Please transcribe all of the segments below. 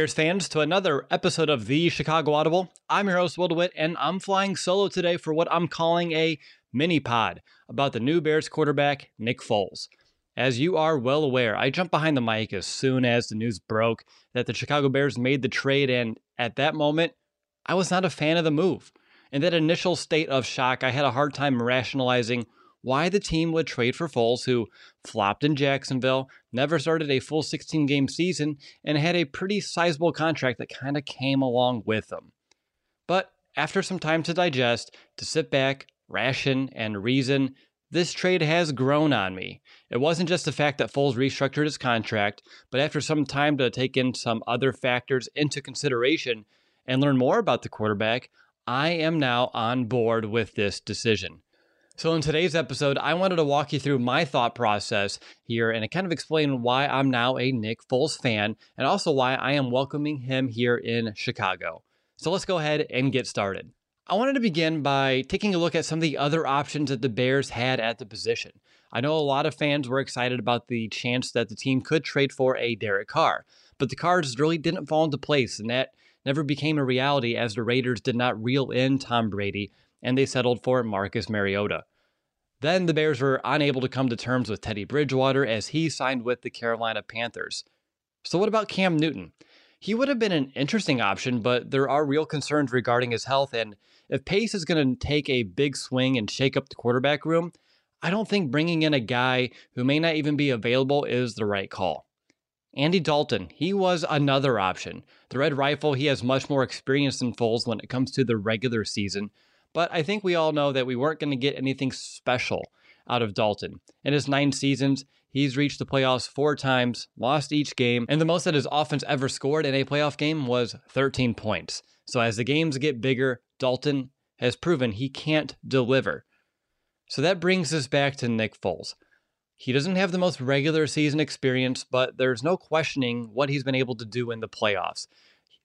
Bears fans, to another episode of the Chicago Audible. I'm your host, Will DeWitt, and I'm flying solo today for what I'm calling a mini pod about the new Bears quarterback, Nick Foles. As you are well aware, I jumped behind the mic as soon as the news broke that the Chicago Bears made the trade, and at that moment, I was not a fan of the move. In that initial state of shock, I had a hard time rationalizing why the team would trade for Foles, who flopped in Jacksonville, never started a full 16 game season, and had a pretty sizable contract that kind of came along with him. But after some time to digest, to sit back, ration, and reason, this trade has grown on me. It wasn't just the fact that Foles restructured his contract, but after some time to take in some other factors into consideration and learn more about the quarterback, I am now on board with this decision. So, in today's episode, I wanted to walk you through my thought process here and kind of explain why I'm now a Nick Foles fan and also why I am welcoming him here in Chicago. So, let's go ahead and get started. I wanted to begin by taking a look at some of the other options that the Bears had at the position. I know a lot of fans were excited about the chance that the team could trade for a Derek Carr, but the cards really didn't fall into place, and that never became a reality as the Raiders did not reel in Tom Brady and they settled for Marcus Mariota. Then the Bears were unable to come to terms with Teddy Bridgewater as he signed with the Carolina Panthers. So, what about Cam Newton? He would have been an interesting option, but there are real concerns regarding his health. And if Pace is going to take a big swing and shake up the quarterback room, I don't think bringing in a guy who may not even be available is the right call. Andy Dalton, he was another option. The Red Rifle, he has much more experience than Foles when it comes to the regular season, but I think we all know that we weren't going to get anything special out of Dalton. In his nine seasons, he's reached the playoffs four times, lost each game, and the most that his offense ever scored in a playoff game was 13 points. So as the games get bigger, Dalton has proven he can't deliver. So that brings us back to Nick Foles. He doesn't have the most regular season experience, but there's no questioning what he's been able to do in the playoffs.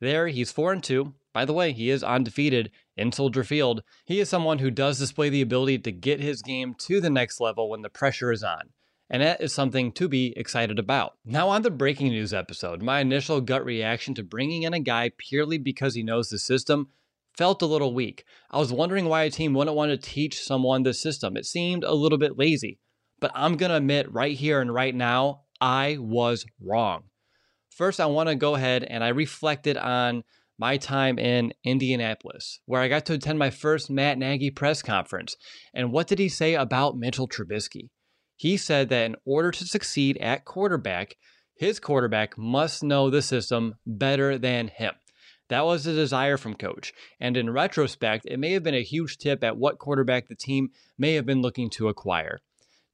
There, he's 4 and 2. By the way, he is undefeated in Soldier Field. He is someone who does display the ability to get his game to the next level when the pressure is on. And that is something to be excited about. Now, on the breaking news episode, my initial gut reaction to bringing in a guy purely because he knows the system felt a little weak. I was wondering why a team wouldn't want to teach someone the system. It seemed a little bit lazy. But I'm going to admit right here and right now, I was wrong. First, I want to go ahead and I reflected on my time in Indianapolis, where I got to attend my first Matt Nagy press conference. And what did he say about Mitchell Trubisky? He said that in order to succeed at quarterback, his quarterback must know the system better than him. That was the desire from coach. And in retrospect, it may have been a huge tip at what quarterback the team may have been looking to acquire.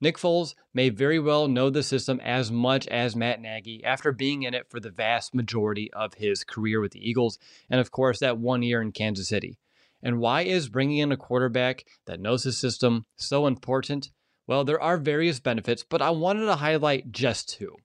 Nick Foles may very well know the system as much as Matt Nagy after being in it for the vast majority of his career with the Eagles, and of course, that one year in Kansas City. And why is bringing in a quarterback that knows the system so important? Well, there are various benefits, but I wanted to highlight just two.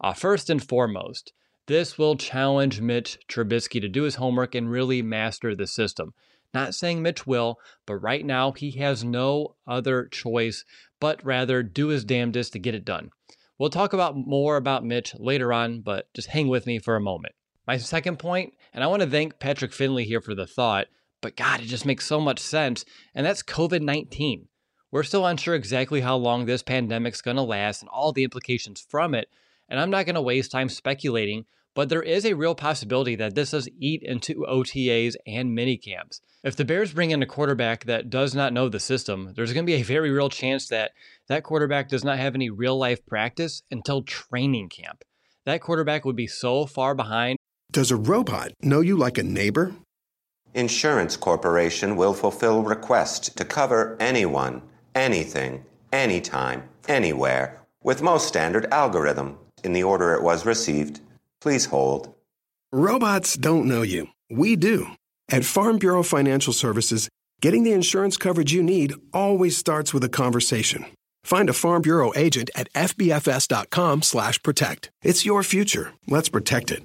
Uh, first and foremost, this will challenge Mitch Trubisky to do his homework and really master the system. Not saying Mitch will, but right now he has no other choice but rather do his damnedest to get it done. We'll talk about more about Mitch later on, but just hang with me for a moment. My second point, and I want to thank Patrick Finley here for the thought, but God, it just makes so much sense, and that's COVID 19. We're still unsure exactly how long this pandemic's going to last and all the implications from it, and I'm not going to waste time speculating but there is a real possibility that this does eat into OTAs and mini camps. If the Bears bring in a quarterback that does not know the system, there's going to be a very real chance that that quarterback does not have any real life practice until training camp. That quarterback would be so far behind. Does a robot know you like a neighbor? Insurance Corporation will fulfill requests to cover anyone, anything, anytime, anywhere, with most standard algorithm in the order it was received Please hold. Robots don't know you. We do. At Farm Bureau Financial Services, getting the insurance coverage you need always starts with a conversation. Find a Farm Bureau agent at fbfs.com/protect. It's your future. Let's protect it.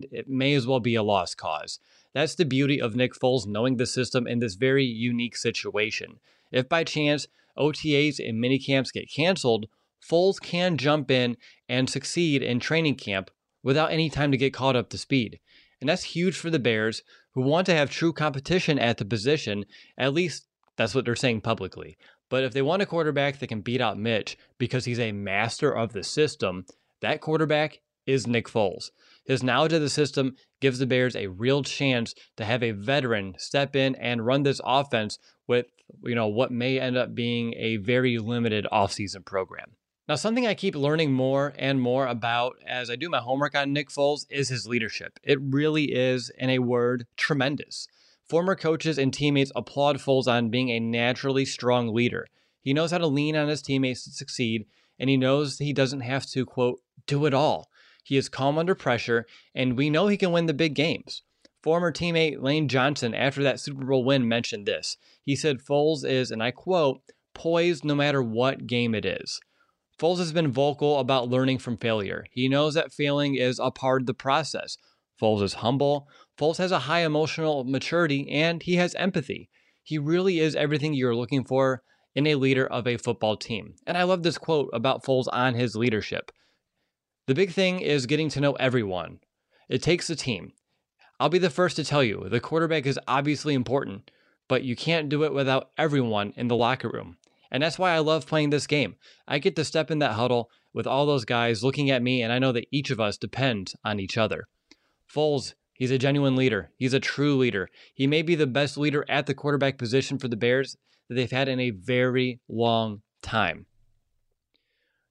It may as well be a lost cause. That's the beauty of Nick Foles knowing the system in this very unique situation. If by chance OTAs and minicamps get canceled, Foles can jump in and succeed in training camp without any time to get caught up to speed. And that's huge for the Bears, who want to have true competition at the position. At least that's what they're saying publicly. But if they want a quarterback that can beat out Mitch because he's a master of the system, that quarterback is Nick Foles. His knowledge of the system gives the Bears a real chance to have a veteran step in and run this offense with, you know, what may end up being a very limited offseason program. Now, something I keep learning more and more about as I do my homework on Nick Foles is his leadership. It really is, in a word, tremendous. Former coaches and teammates applaud Foles on being a naturally strong leader. He knows how to lean on his teammates to succeed, and he knows he doesn't have to, quote, do it all. He is calm under pressure, and we know he can win the big games. Former teammate Lane Johnson, after that Super Bowl win, mentioned this. He said Foles is, and I quote, poised no matter what game it is. Foles has been vocal about learning from failure. He knows that failing is a part of the process. Foles is humble. Foles has a high emotional maturity and he has empathy. He really is everything you're looking for in a leader of a football team. And I love this quote about Foles on his leadership. The big thing is getting to know everyone. It takes a team. I'll be the first to tell you the quarterback is obviously important, but you can't do it without everyone in the locker room. And that's why I love playing this game. I get to step in that huddle with all those guys looking at me, and I know that each of us depend on each other. Foles, he's a genuine leader. He's a true leader. He may be the best leader at the quarterback position for the Bears that they've had in a very long time.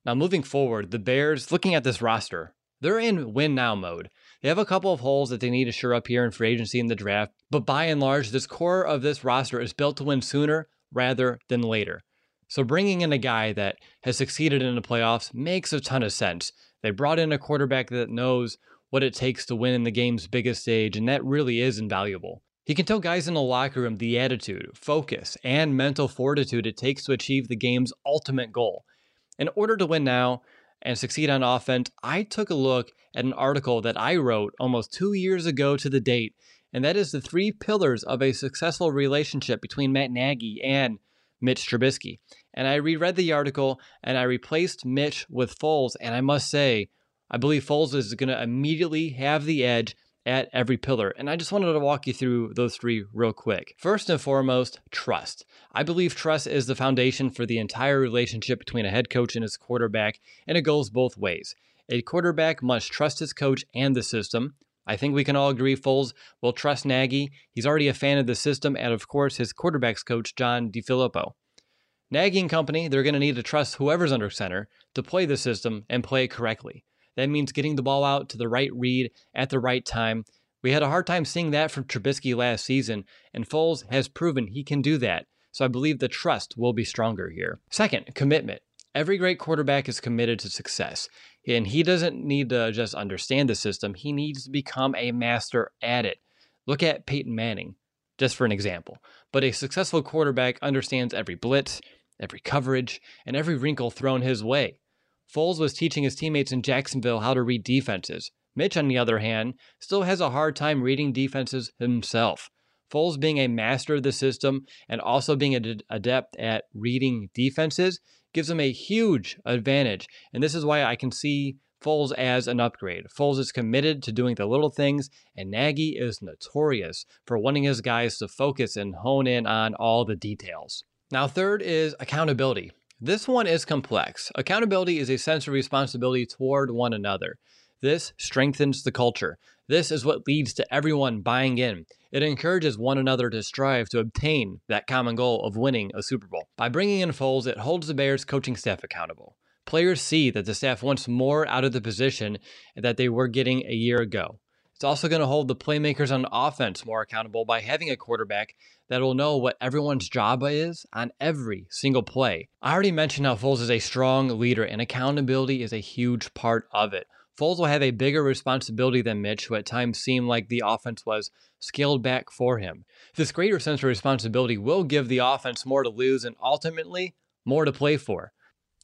Now, moving forward, the Bears, looking at this roster, they're in win now mode. They have a couple of holes that they need to shore up here in free agency in the draft, but by and large, this core of this roster is built to win sooner rather than later. So bringing in a guy that has succeeded in the playoffs makes a ton of sense. They brought in a quarterback that knows what it takes to win in the game's biggest stage, and that really is invaluable. He can tell guys in the locker room the attitude, focus, and mental fortitude it takes to achieve the game's ultimate goal. In order to win now and succeed on offense, I took a look at an article that I wrote almost two years ago to the date, and that is the three pillars of a successful relationship between Matt Nagy and Mitch Trubisky. And I reread the article and I replaced Mitch with Foles. And I must say, I believe Foles is going to immediately have the edge at every pillar. And I just wanted to walk you through those three real quick. First and foremost, trust. I believe trust is the foundation for the entire relationship between a head coach and his quarterback, and it goes both ways. A quarterback must trust his coach and the system. I think we can all agree Foles will trust Nagy. He's already a fan of the system, and of course, his quarterback's coach, John DeFilippo. Nagy and company, they're going to need to trust whoever's under center to play the system and play it correctly. That means getting the ball out to the right read at the right time. We had a hard time seeing that from Trubisky last season, and Foles has proven he can do that. So I believe the trust will be stronger here. Second, commitment. Every great quarterback is committed to success, and he doesn't need to just understand the system, he needs to become a master at it. Look at Peyton Manning, just for an example. But a successful quarterback understands every blitz, every coverage, and every wrinkle thrown his way. Foles was teaching his teammates in Jacksonville how to read defenses. Mitch, on the other hand, still has a hard time reading defenses himself. Foles being a master of the system and also being an adept at reading defenses gives him a huge advantage. And this is why I can see Foles as an upgrade. Foles is committed to doing the little things, and Nagy is notorious for wanting his guys to focus and hone in on all the details. Now, third is accountability. This one is complex. Accountability is a sense of responsibility toward one another. This strengthens the culture. This is what leads to everyone buying in. It encourages one another to strive to obtain that common goal of winning a Super Bowl. By bringing in Foles, it holds the Bears coaching staff accountable. Players see that the staff wants more out of the position that they were getting a year ago. It's also going to hold the playmakers on offense more accountable by having a quarterback that will know what everyone's job is on every single play. I already mentioned how Foles is a strong leader, and accountability is a huge part of it. Foles will have a bigger responsibility than Mitch, who at times seemed like the offense was scaled back for him. This greater sense of responsibility will give the offense more to lose and ultimately more to play for.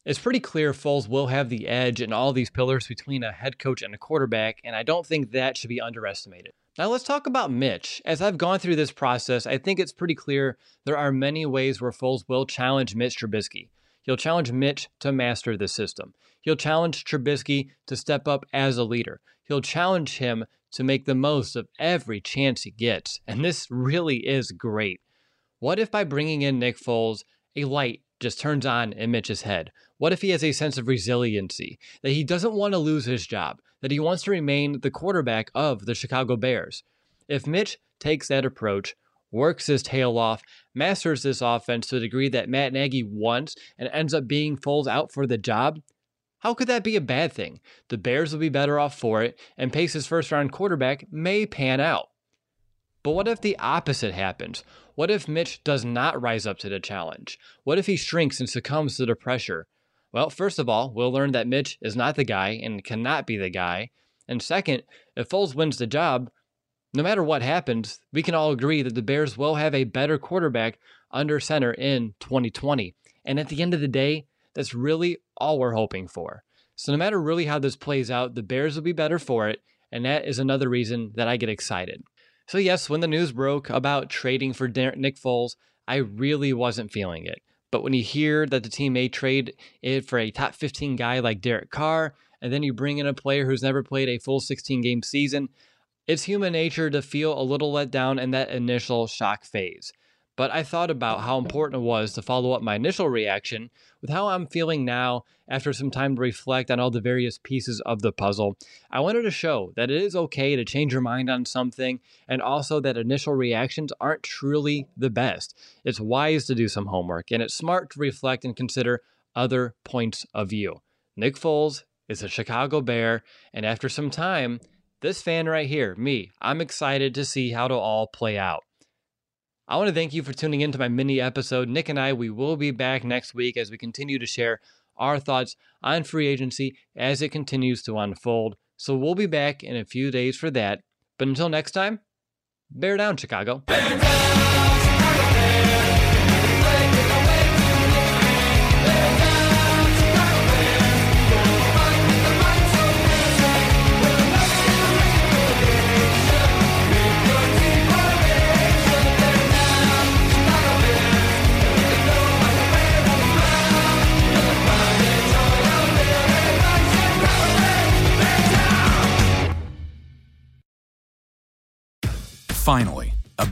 It's pretty clear Foles will have the edge in all these pillars between a head coach and a quarterback, and I don't think that should be underestimated. Now let's talk about Mitch. As I've gone through this process, I think it's pretty clear there are many ways where Foles will challenge Mitch Trubisky. He'll challenge Mitch to master the system. He'll challenge Trubisky to step up as a leader. He'll challenge him to make the most of every chance he gets. And this really is great. What if by bringing in Nick Foles, a light just turns on in Mitch's head? What if he has a sense of resiliency, that he doesn't want to lose his job, that he wants to remain the quarterback of the Chicago Bears? If Mitch takes that approach, works his tail off, masters this offense to the degree that Matt Nagy wants, and ends up being Foles out for the job, how could that be a bad thing? The Bears will be better off for it, and Pace's first round quarterback may pan out. But what if the opposite happens? What if Mitch does not rise up to the challenge? What if he shrinks and succumbs to the pressure? Well, first of all, we'll learn that Mitch is not the guy and cannot be the guy. And second, if Foles wins the job, no matter what happens, we can all agree that the Bears will have a better quarterback under center in 2020. And at the end of the day, that's really all we're hoping for. So, no matter really how this plays out, the Bears will be better for it. And that is another reason that I get excited. So, yes, when the news broke about trading for Nick Foles, I really wasn't feeling it. But when you hear that the team may trade it for a top 15 guy like Derek Carr, and then you bring in a player who's never played a full 16 game season, it's human nature to feel a little let down in that initial shock phase. But I thought about how important it was to follow up my initial reaction with how I'm feeling now after some time to reflect on all the various pieces of the puzzle. I wanted to show that it is okay to change your mind on something and also that initial reactions aren't truly the best. It's wise to do some homework and it's smart to reflect and consider other points of view. Nick Foles is a Chicago Bear, and after some time, this fan right here, me, I'm excited to see how it'll all play out. I want to thank you for tuning in to my mini episode. Nick and I, we will be back next week as we continue to share our thoughts on free agency as it continues to unfold. So we'll be back in a few days for that. But until next time, bear down, Chicago. Bear down!